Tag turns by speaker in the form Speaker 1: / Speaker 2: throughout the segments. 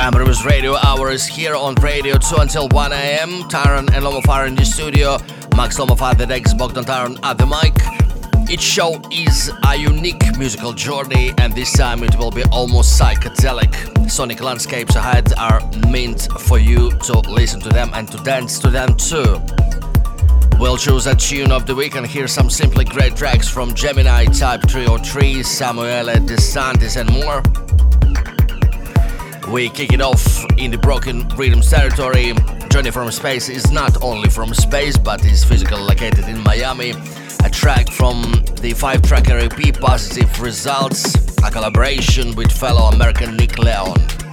Speaker 1: Amber Radio Hour is here on Radio 2 until 1 am. Taran and Lomofar in the studio. Max Lomofar, the decks, Bogdan Taran at the mic. Each show is a unique musical journey, and this time it will be almost psychedelic. Sonic landscapes ahead are meant for you to listen to them and to dance to them too. We'll choose a tune of the week and hear some simply great tracks from Gemini, Type 303, Samuele DeSantis, and more. We kick it off in the Broken Rhythms territory. Jonny From Space is not only from space, but is physically located in Miami. A track from the five tracker EP Positive Results, a collaboration with fellow American Nick Leon.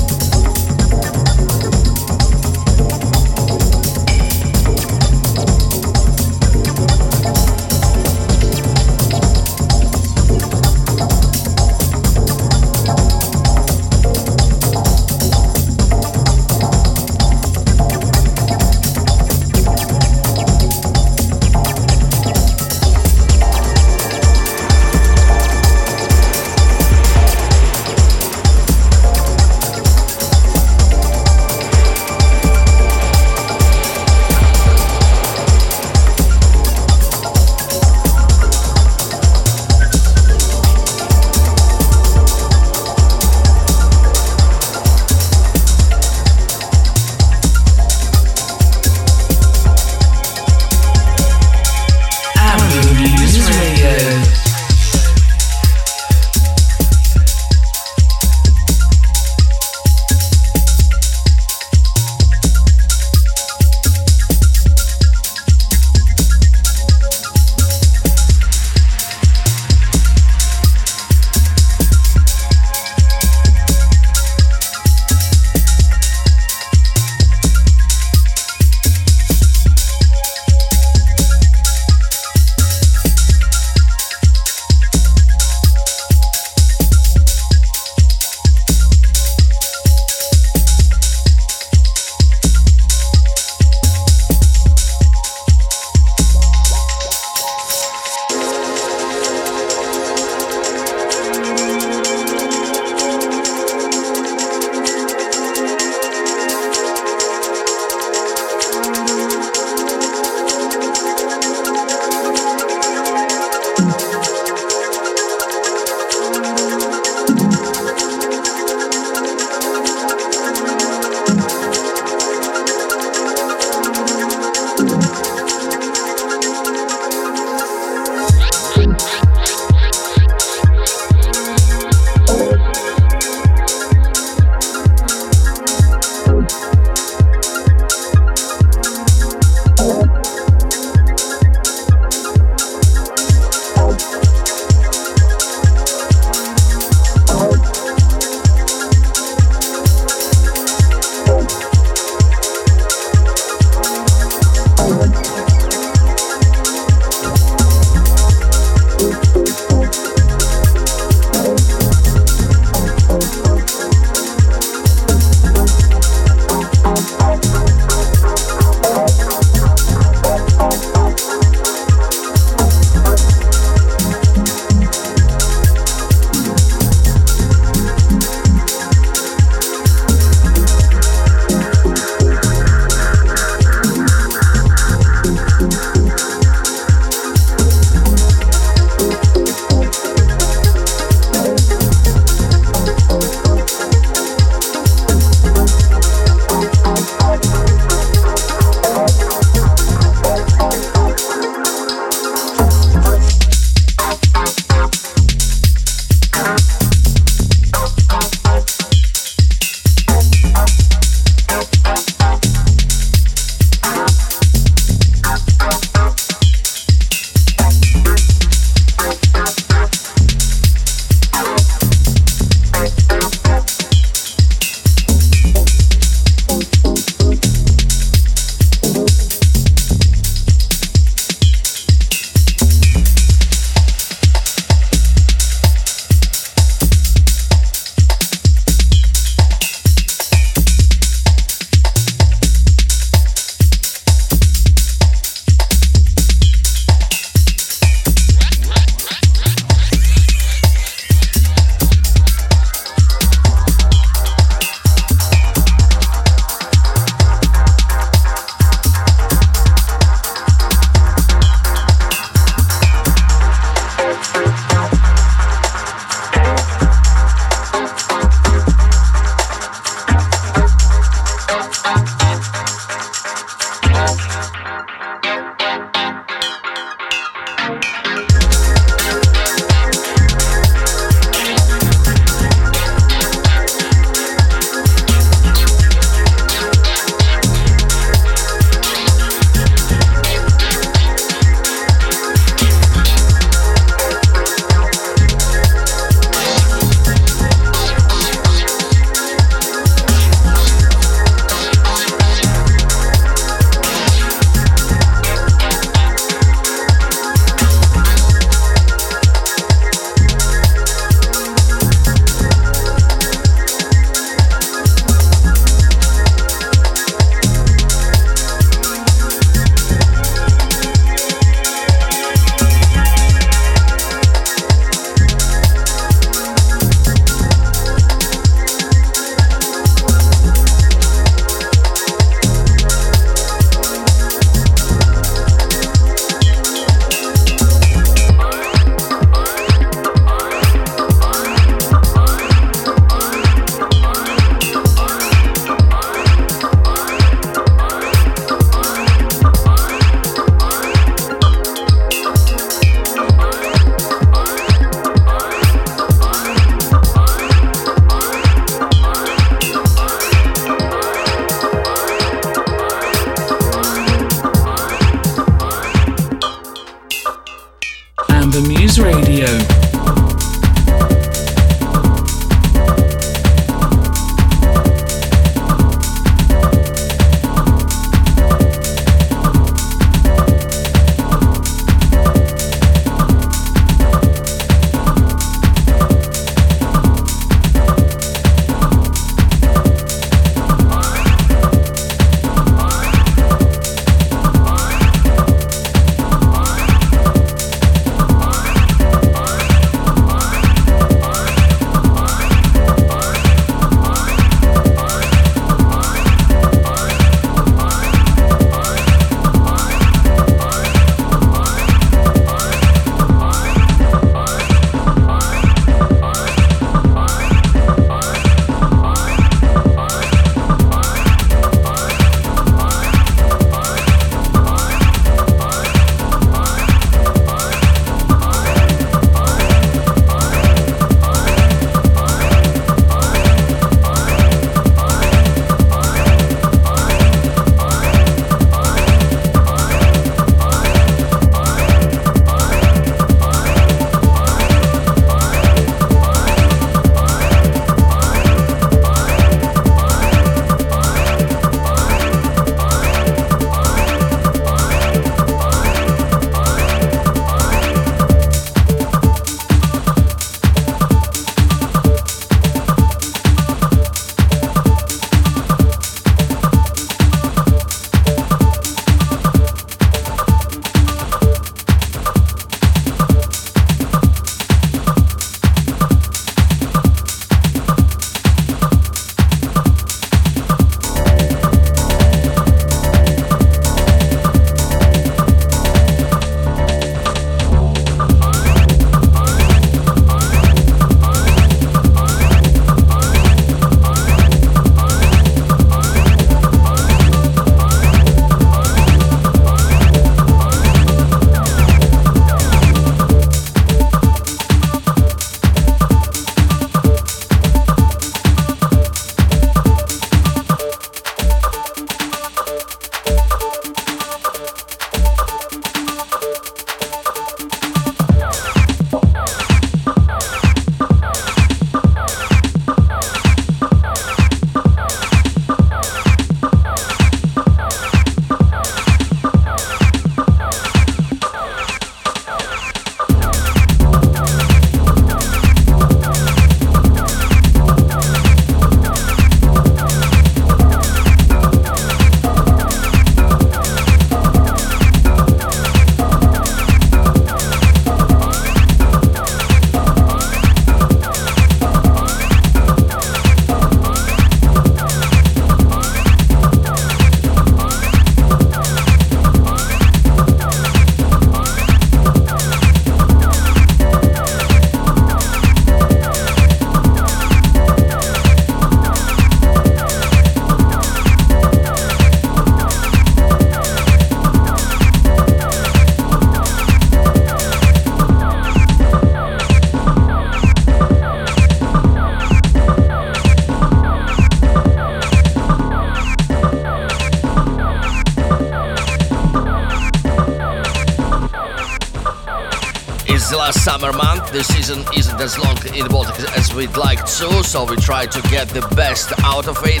Speaker 1: Summer month. The season isn't as long in the Baltic as we'd like to, so we try to get the best out of it.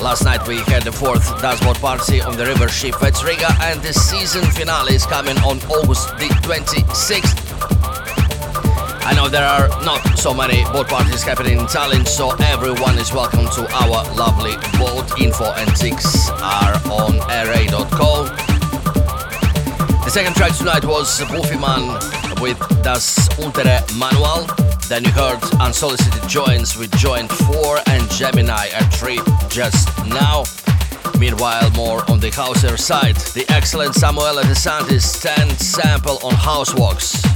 Speaker 1: Last night we had the fourth Dashboard party on the river ship Riga, and the season finale is coming on August the 26th. I know there are not so many boat parties happening in Tallinn, so everyone is welcome to our lovely boat. Info and tickets are on ra.co. The second track tonight was Bufiman with Das Untere Manual. Then you heard Unsolicited Joins with Joint 4 and Gemini at 3 just now. Meanwhile, more on the Houser side, the excellent Samuele De Santis 10 sample on Housewalks.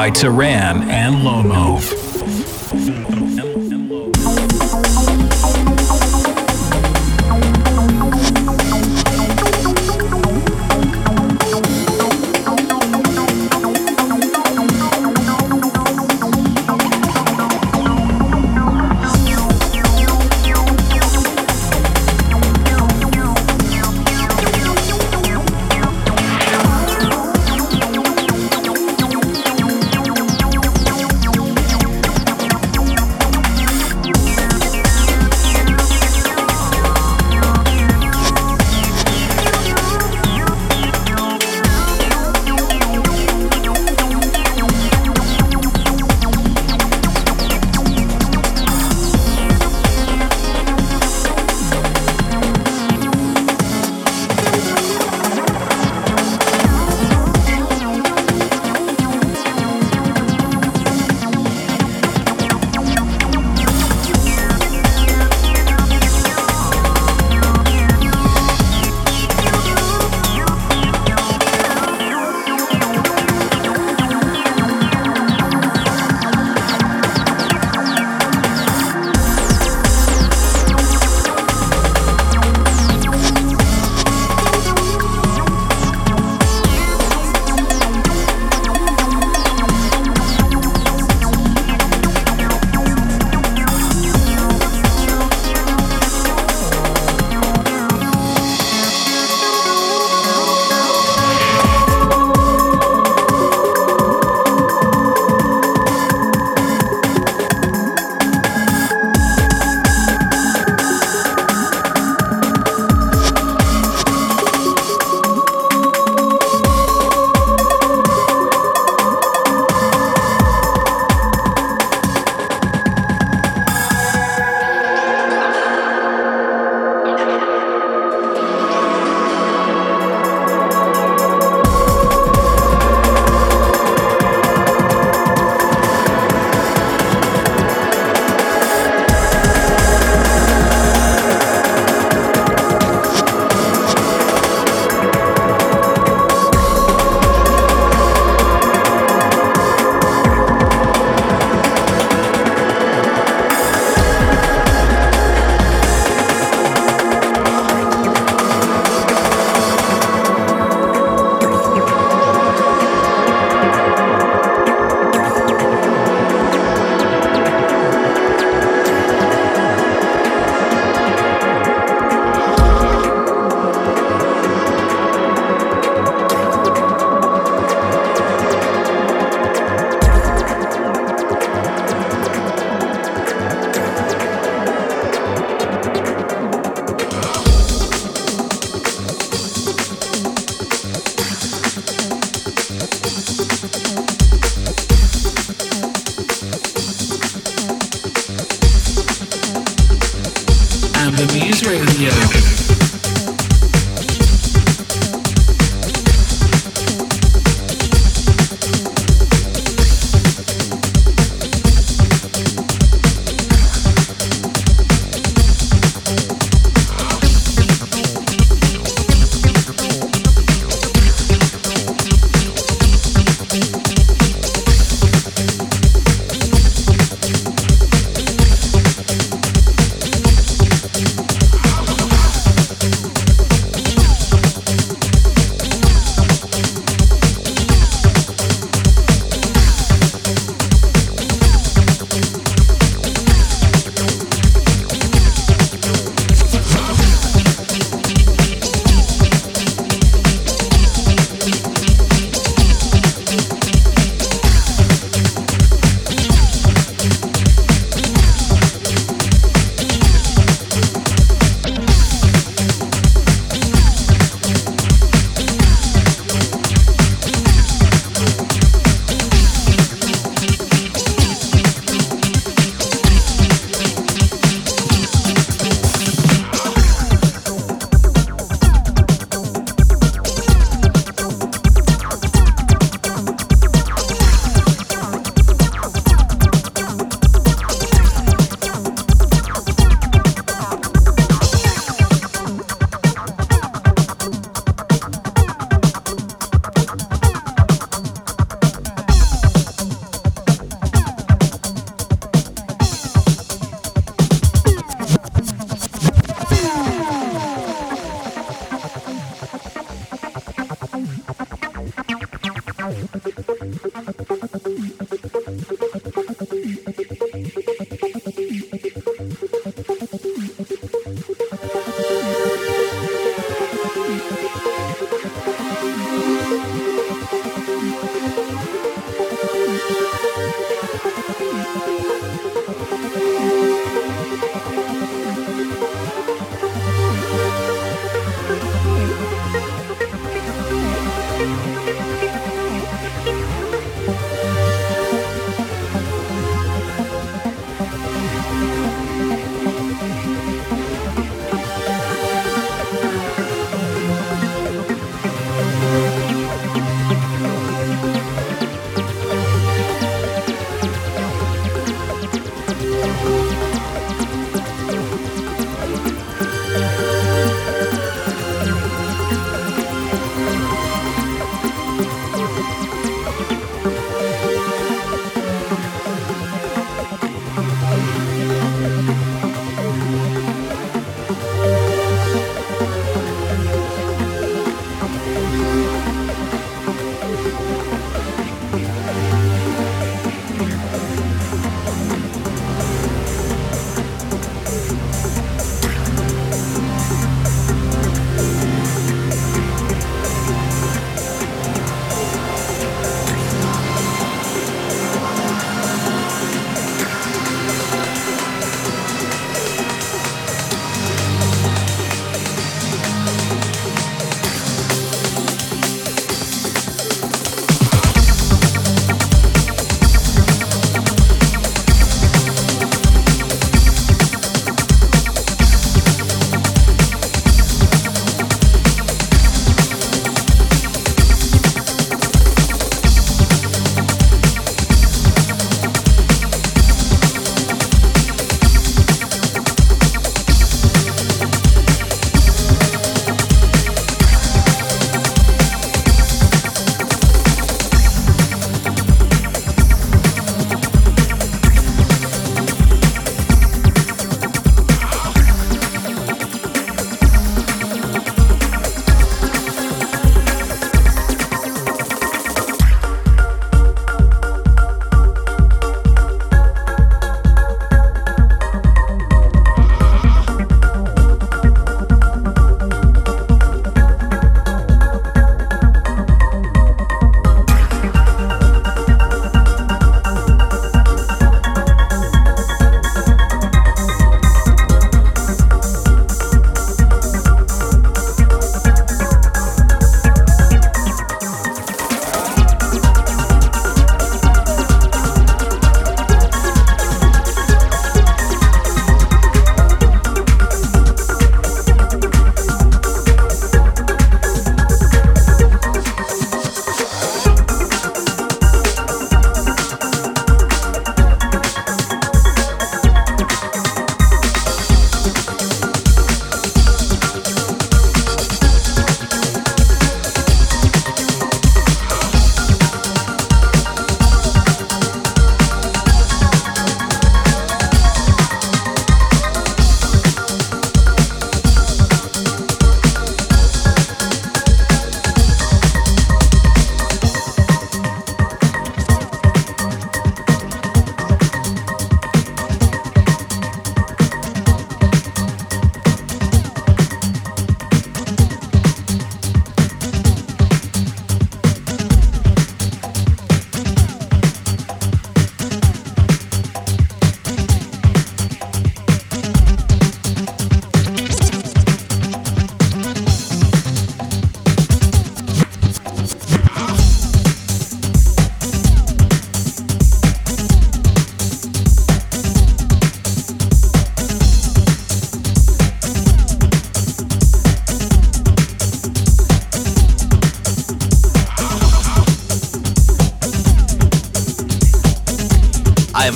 Speaker 2: By Taran and
Speaker 1: Lomov.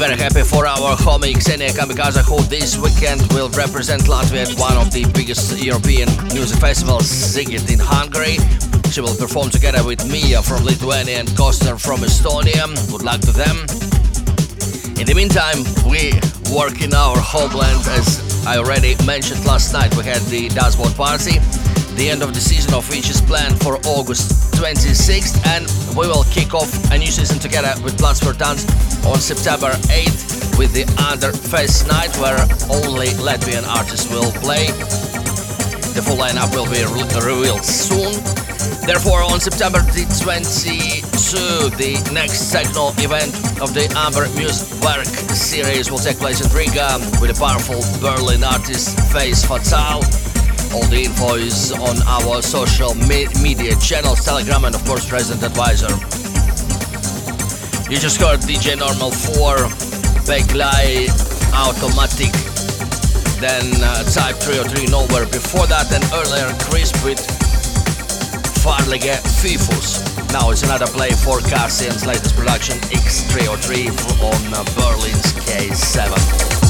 Speaker 1: Very happy for our homie Xenia Kamikaze who this weekend will represent Latvia at one of the biggest European music festivals, Sziget in Hungary. She will perform together with Mia from Lithuania and Kostner from Estonia. Good luck to them. In the meantime, we work in our homeland as I already mentioned last night. We had the Dashboard Party. The end of the season of which is planned for August 26th, and we will kick off a new season together with for Dance on September 8th with the Underfest night, where only Latvian artists will play. The full lineup will be re- revealed soon. Therefore, on September the 22, the next techno event of the Amber Muse Work series will take place in Riga with a powerful Berlin artist Phase Fatale. All the info is on our social me- media channels, Telegram, and of course, Resident Advisor. You just heard DJ Normal 4, Beglai, Automatic, then uh, Type 303 Nowhere before that, and earlier Crisp with Farlige Fifus. Now it's another play for Cassian's latest production, X303 on uh, Berlin's K7.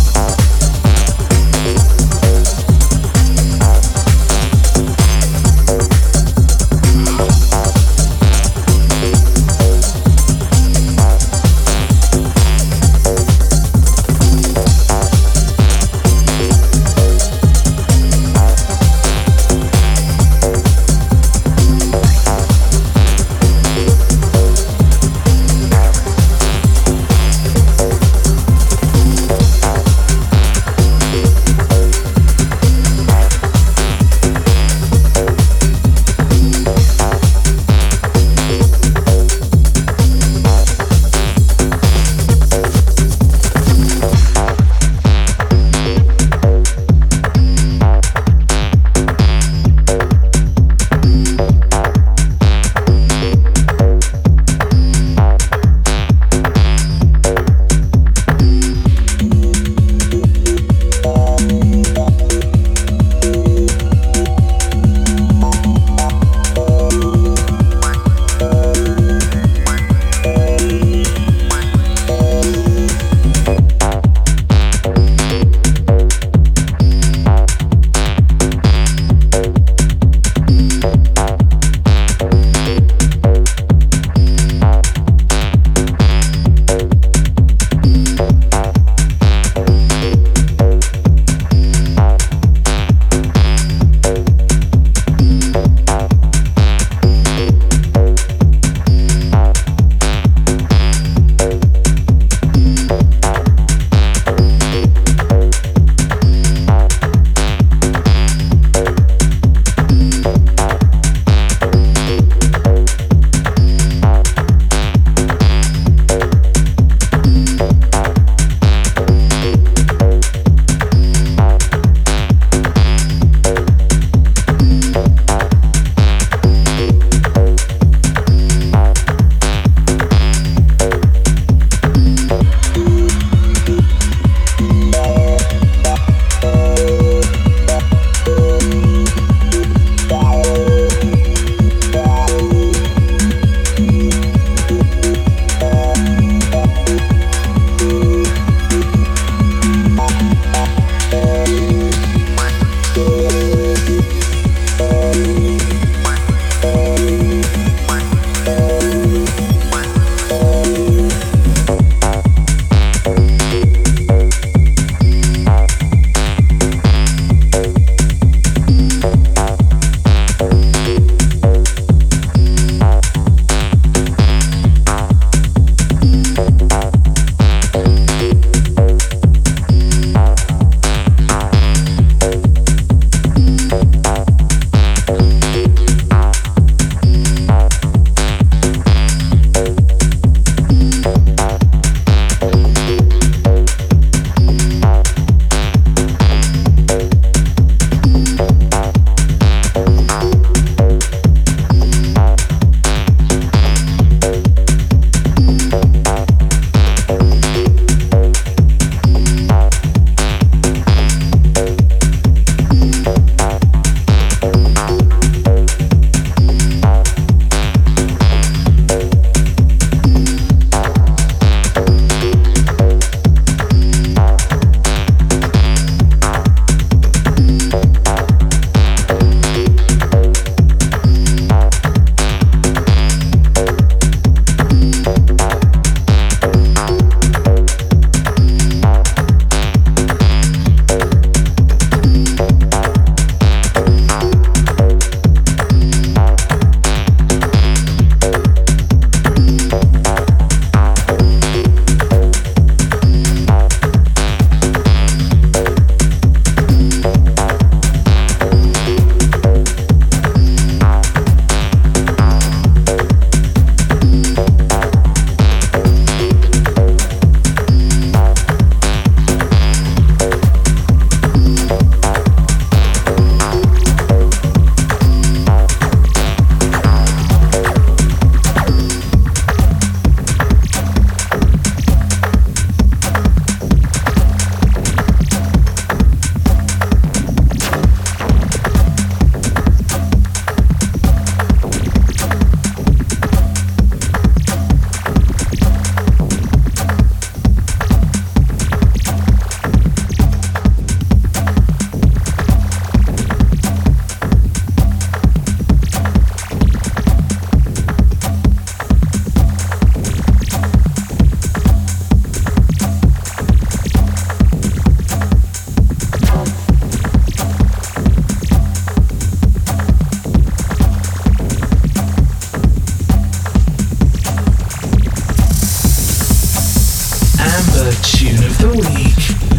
Speaker 1: Tune of the Week.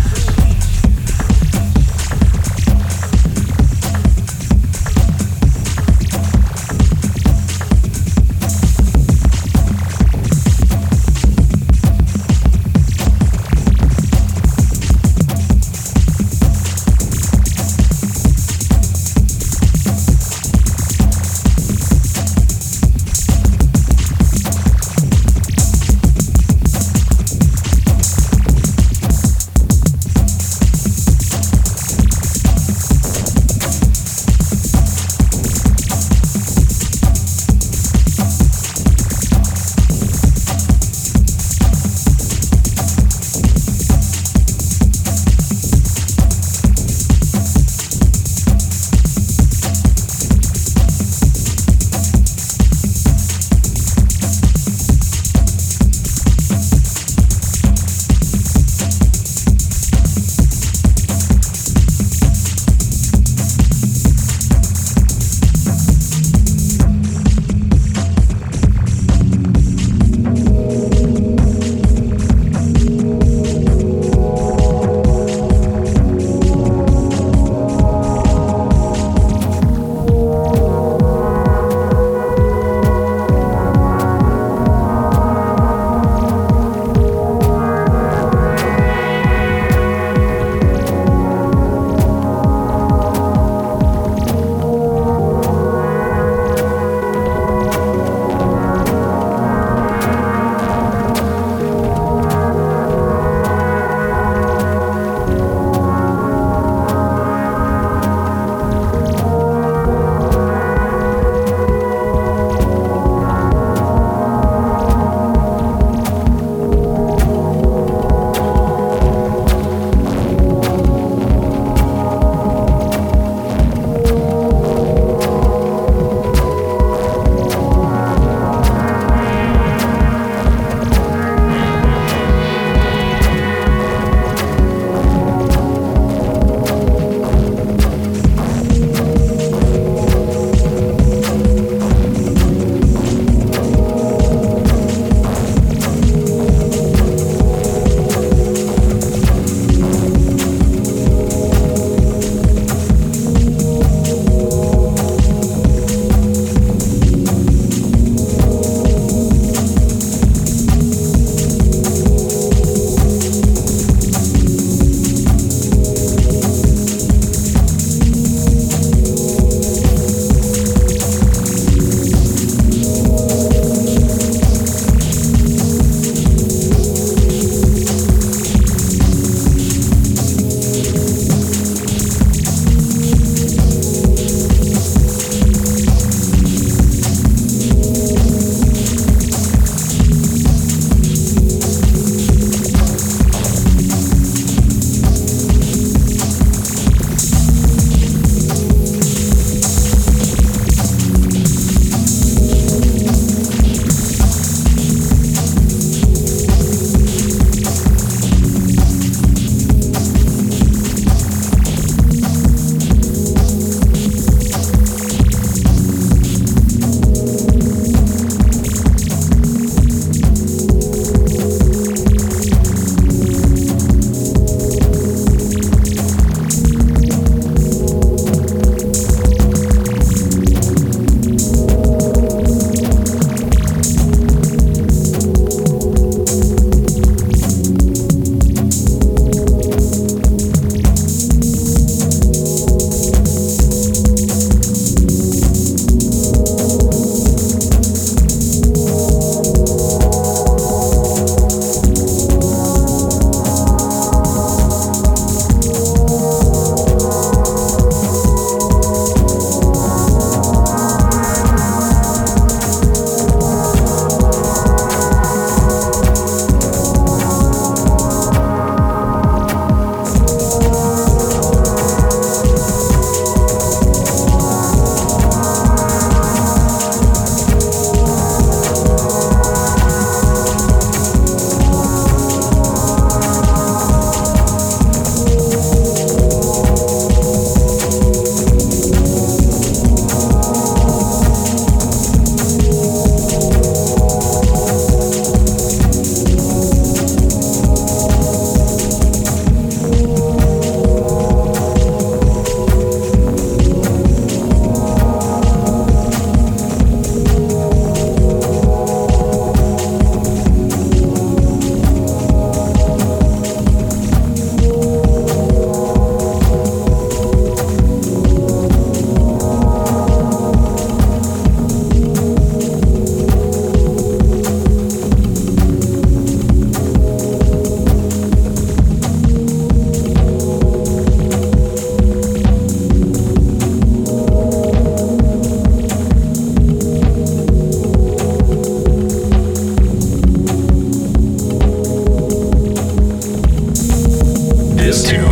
Speaker 1: this tune.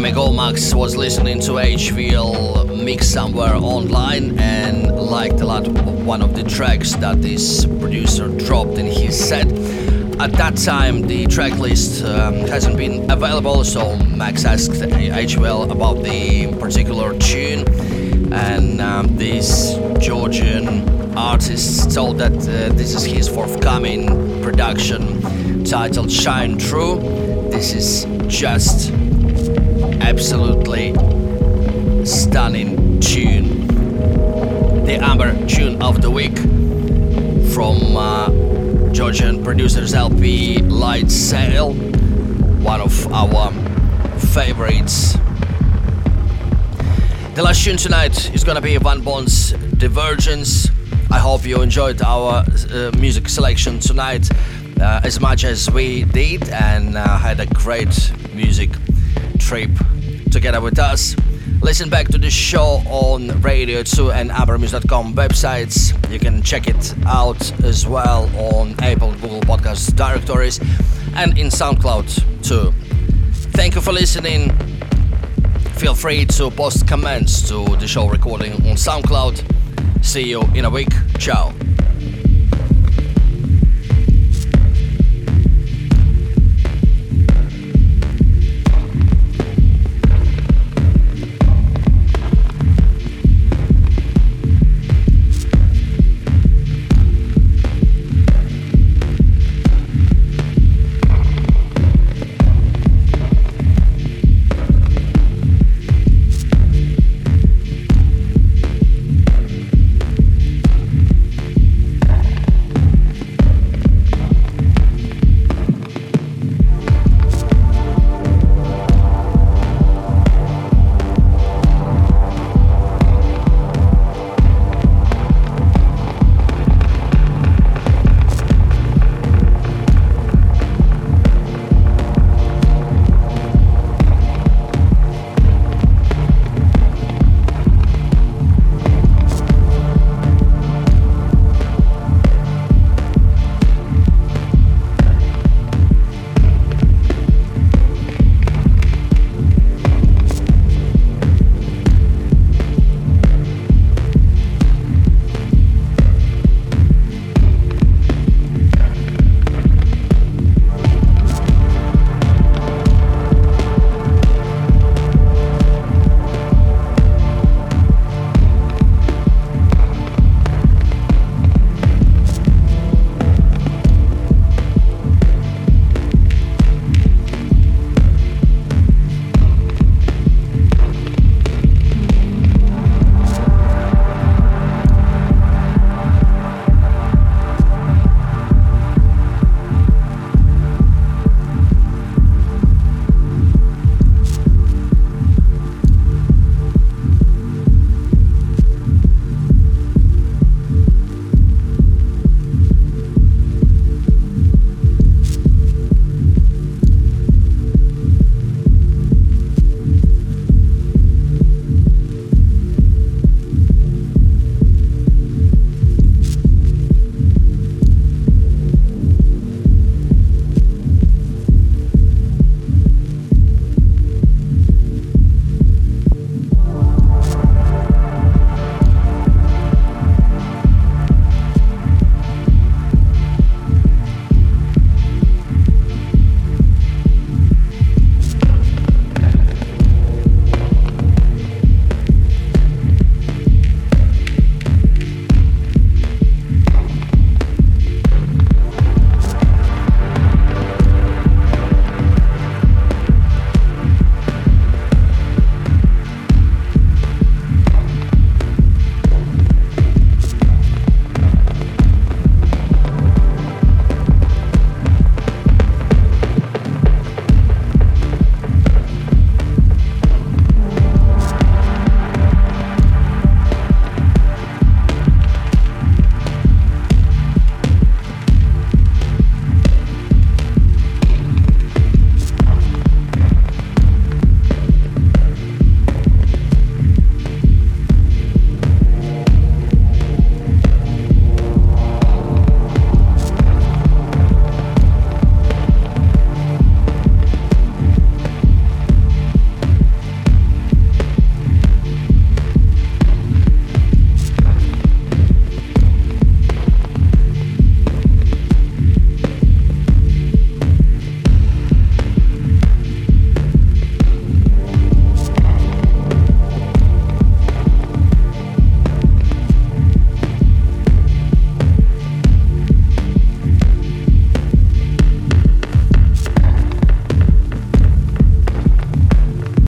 Speaker 1: Ago, Max was listening to HVL mix somewhere online and liked a lot of one of the tracks that this producer dropped in his set. At that time, the track list um, hasn't been available, so Max asked HVL about the particular tune, and um, this Georgian artist told that uh, this is his forthcoming production titled Shine Through. This is just absolutely stunning tune. The Amber tune of the week from uh, Georgian producers LP Light Sail, one of our favorites. The last tune tonight is gonna be Van Bond's Divergence. I hope you enjoyed our uh, music selection tonight uh, as much as we did and uh, had a great music trip together with us. Listen back to the show on Radio 2 and AmberMuse.com websites. You can check it out as well on Apple Google Podcast directories and in SoundCloud too. Thank you for listening. Feel free to post comments to the show recording on SoundCloud. See you in a week. Ciao.